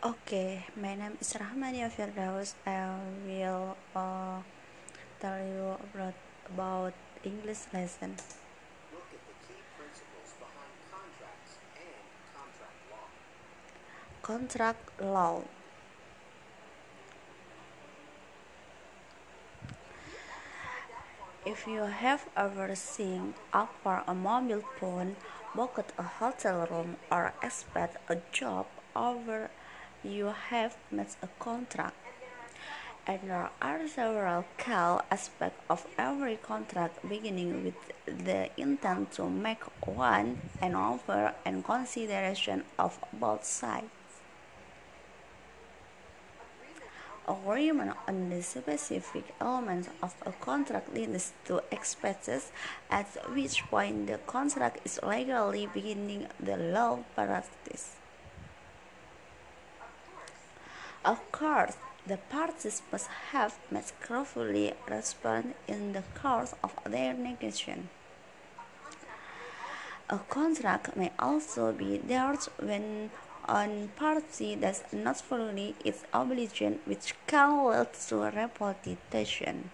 Okay, my name is Rahmania Firdaus. I will uh, tell you about, about English lesson. Look at the key principles behind contracts and contract law. Contract law. If you have ever seen offer a mobile phone, booked a hotel room, or expect a job offer, you have made a contract. And there are several key aspects of every contract, beginning with the intent to make one an offer and consideration of both sides. Agreement on the specific elements of a contract leads to expenses, at which point the contract is legally beginning the law practice. Of course, the parties must have made carefully respond in the course of their negotiation. A contract may also be dealt when one party does not fulfill its obligation, which can lead to repudiation.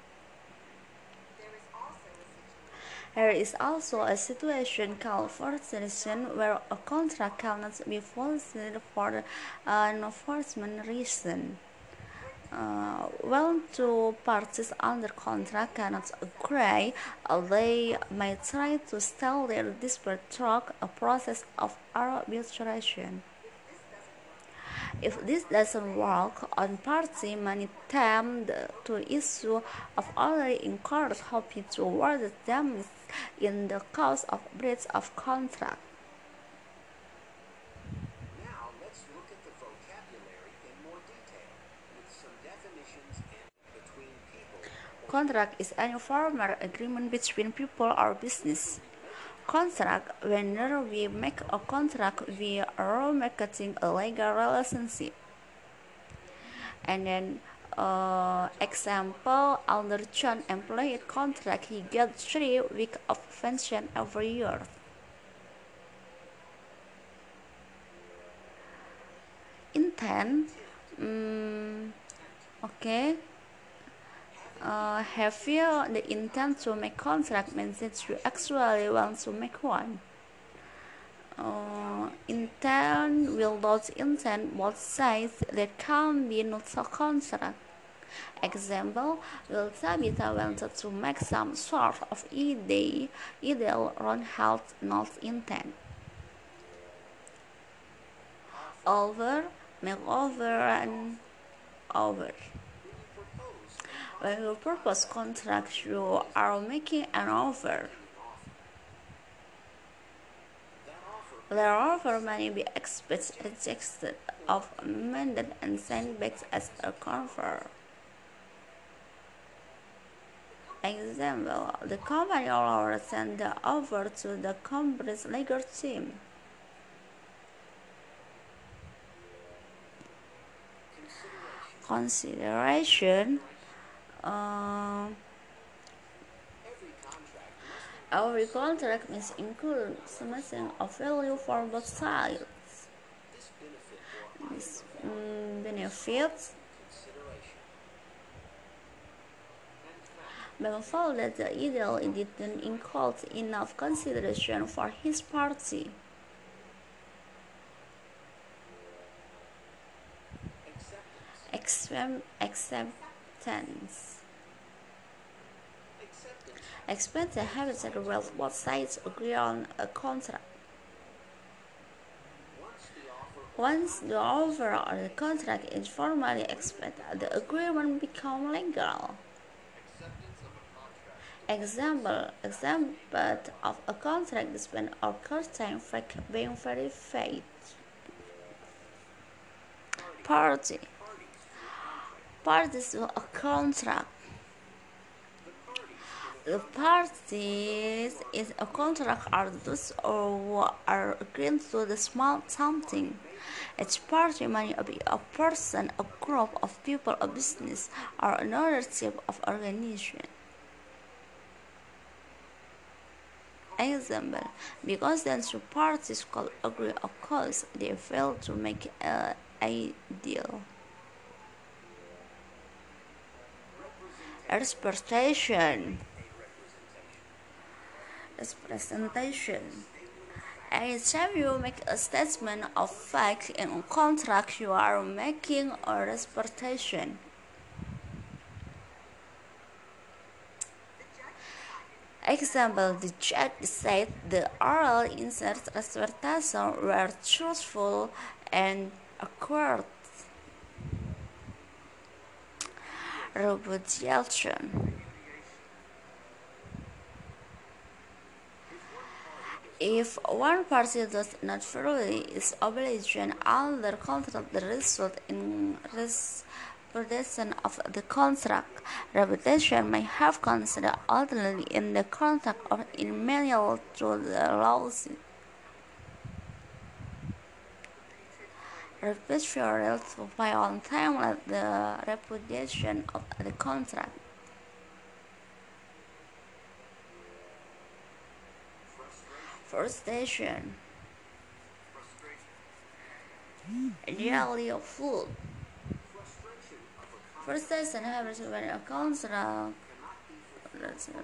There is also a situation called fortification where a contract cannot be fulfilled for an enforcement reason. Uh, two parties under contract cannot agree, they may try to settle their dispute through a process of arbitration. If this doesn't work, one party may attempt to issue of already incurred hoping to award damages in the cause of breach of contract. Now let's look at the vocabulary in more detail with some definitions and between people. Contract is any formal agreement between people or business. Contract, whenever we make a contract, we are making a legal relationship. And then, uh, example, under John employee contract, he gets three weeks of pension every year. Intent, mm, okay. Uh, have you the intent to make contract means that you actually want to make one? Uh, intent will not intend both sides that can be not a contract. Example, will Tabitha wanted to make some sort of ideal, ideal Ron health not intent. Over, make over and over. When you propose contract, you are making an offer. The offer may be expected of amended and sent back as a counter. Example: The company will send the offer to the company's legal team. Consideration. Uh, Every contract must include something of value for both sides. this mm, benefits but found that the ideal didn't include enough consideration for his party. Acceptance. Acceptance Expect the habits that will both sides agree on a contract. once the offer or the contract is formally accepted, the agreement becomes legal. Example, example of a contract is when certain fact being verified. Party. Parties to a contract. The parties is a contract are those who are agreeing to the small something. Each party may be a person, a group of people, a business, or another type of organization. Example, because then two parties could agree of course they fail to make a ideal. Representation. Representation. Anytime you make a statement of fact in a contract, you are making a representation. Example, the judge said the oral insert representation were truthful and accurate. Repudiation. If one party does not fully its obligation under contract, the result in repudiation of the contract. Repudiation may have considered alternately in the contract or in manual to the lawsuit. Failure to pay on time led the repudiation of the contract. Frustration. Daily food. Frustration happens when a contract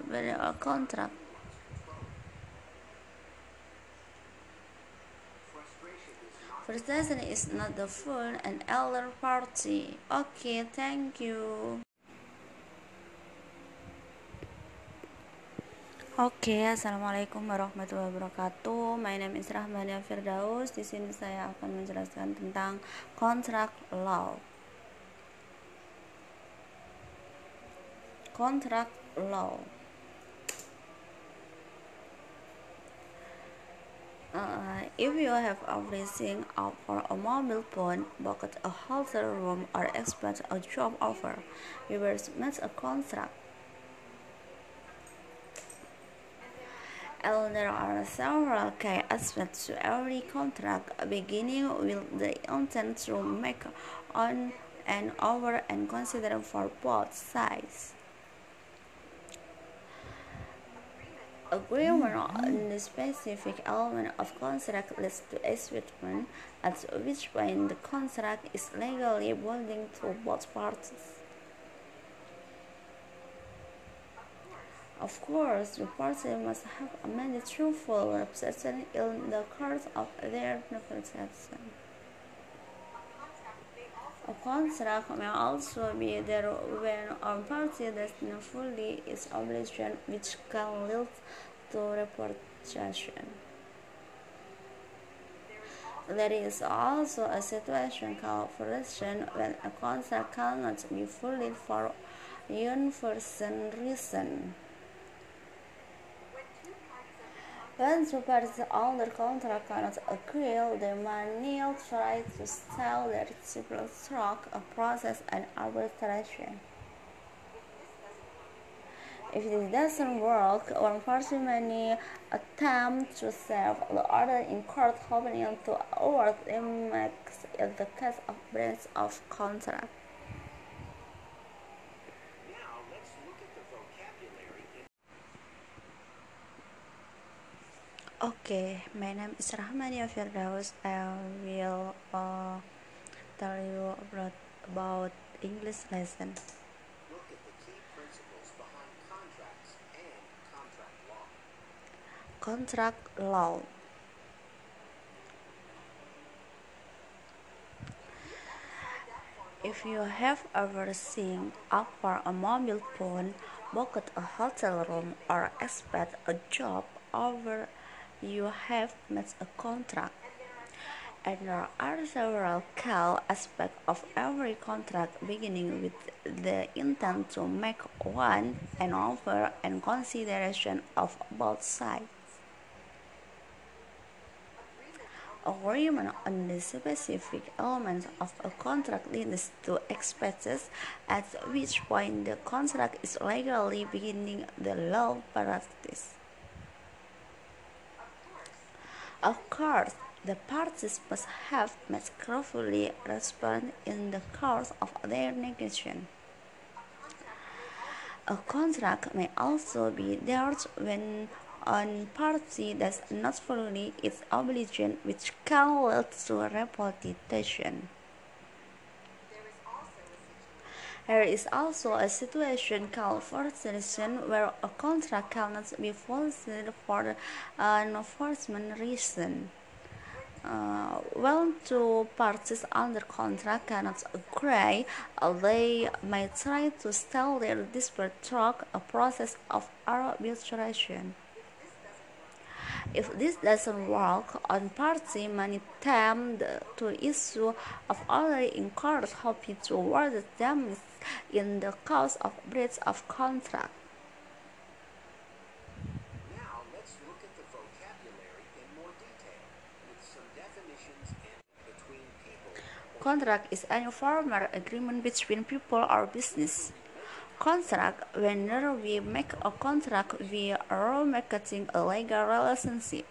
when a contract Frustration is not the full and elder party. Okay, thank you. Oke, assalamualaikum warahmatullahi wabarakatuh. My name is Rahmania Firdaus. Di sini saya akan menjelaskan tentang kontrak law. Kontrak law. If you have everything up for a mobile phone, book a hotel room, or expect a job offer, you will make a contract. And there are several key aspects to every contract, beginning with the intent to make on and over and consider for both sides. Agreement on the specific element of contract leads to execution, at which point the contract is legally binding to both parties. Of course, the parties must have made truthful representation in the course of their negotiation. A contract may also be there when a party does not fully its obligation, which can lead to repudiation. There is also a situation called frustration when a contract cannot be fulfilled for unforeseen reason. When parties under contract cannot agree, the manual, try to sell their reciprocal a process and arbitration. If this doesn't work, one party may attempt to save the other in court, hoping to award max in the case of breach of contract. Now let's look at the vocabulary in Okay, my name is Rahmania Firdaus. I will uh, tell you about, about English lesson. look at the key principles behind contracts and contract law. Contract law. If you have ever seen up for a mobile phone, booked a hotel room, or expect a job over, you have made a contract. And there are several key aspects of every contract, beginning with the intent to make one and offer and consideration of both sides. Agreement on the specific elements of a contract leads to expenses, at which point the contract is legally beginning the law practice. Of course, the parties must have made carefully respond in the course of their negotiation. A contract may also be dealt when one party does not fully its obligation, which can lead to repudiation. There is also a situation called fortification where a contract cannot be fulfilled for non-enforcement reason. Uh, when two parties under contract cannot agree, they may try to settle their dispute through a process of arbitration. If this doesn't work, one party may attempt to issue of already incurred hoping to award damages in the cause of breach of contract. Now let's look at the vocabulary in more detail with some definitions and between people. Contract is any formal agreement between people or business. Contract, whenever we make a contract, we are making a legal relationship.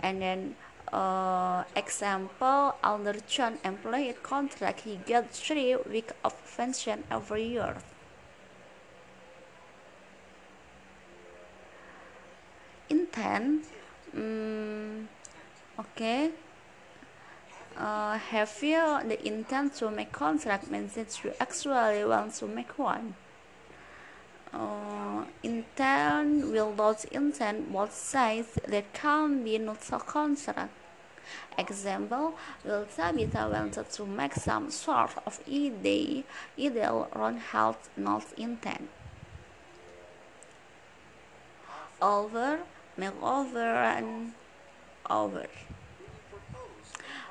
And then, uh, example, under John employee contract, he gets three weeks of pension every year. Intent, mm, okay. Uh, have you the intent to make contract means that you actually want to make one? Uh, intent without intent both sides that can be not a contract. Example, Will Tabitha wanted to make some sort of idea, ideal around health, not intent. Over, make over, and over.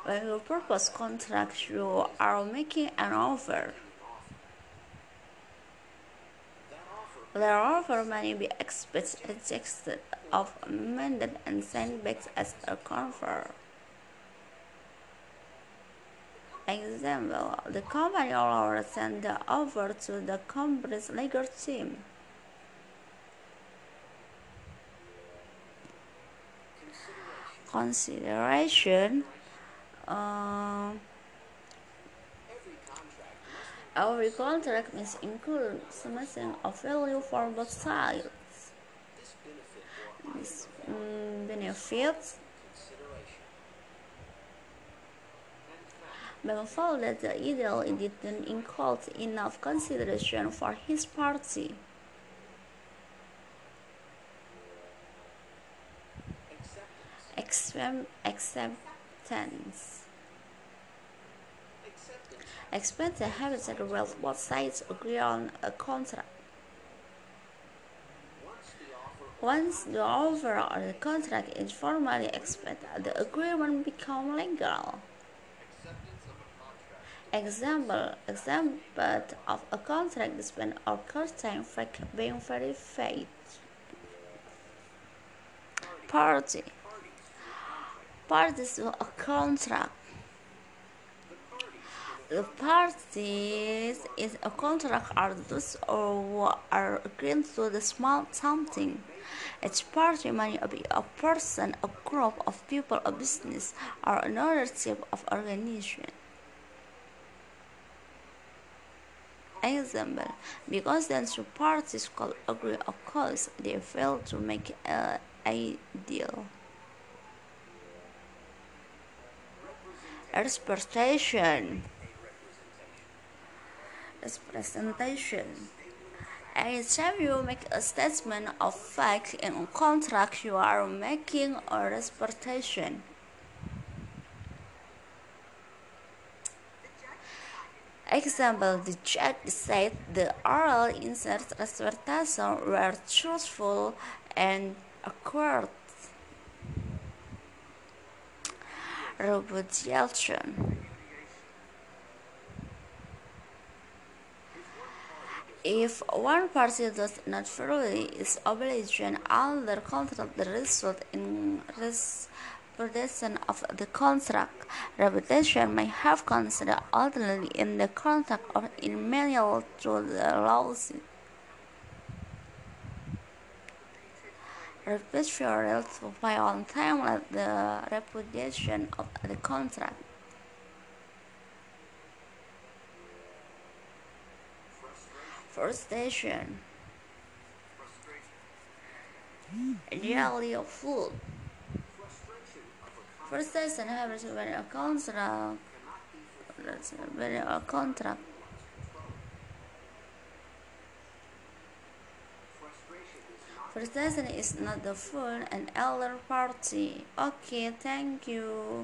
When you propose contract, you are making an offer. The offer may be expected of amended and sent back as a counter. Example: The company will send the offer to the company's legal team. Consideration uh, every contract must include something of value for both sides. This um, benefits found that the ideal didn't include enough consideration for his party. Acceptance. Expect the habitat where both sides agree on a contract. Once the offer or the contract is formally accepted, the agreement becomes legal. Example, example of a contract is when or time being verified. Party. Parties to a contract. The parties is a contract are those or are agreeing to the small something. Each party may be a person, a group of people, a business, or another type of organization. Example: Because then two parties could agree on cause, they fail to make a, a Representation. Representation. Anytime you make a statement of fact in a contract, you are making a representation. Example, the judge said the oral insert representation were truthful and accurate. Repudiation. If one party does not fully its obligation under contract, the result in repudiation of the contract. Repudiation may have considered ultimately in the contract or in manual to the lawsuit. Failure to pay on time led the repudiation of the contract. Frustration. Daily of food. Frustration happens when a contract when a contract Forestation is not the fun and elder party. Okay, thank you.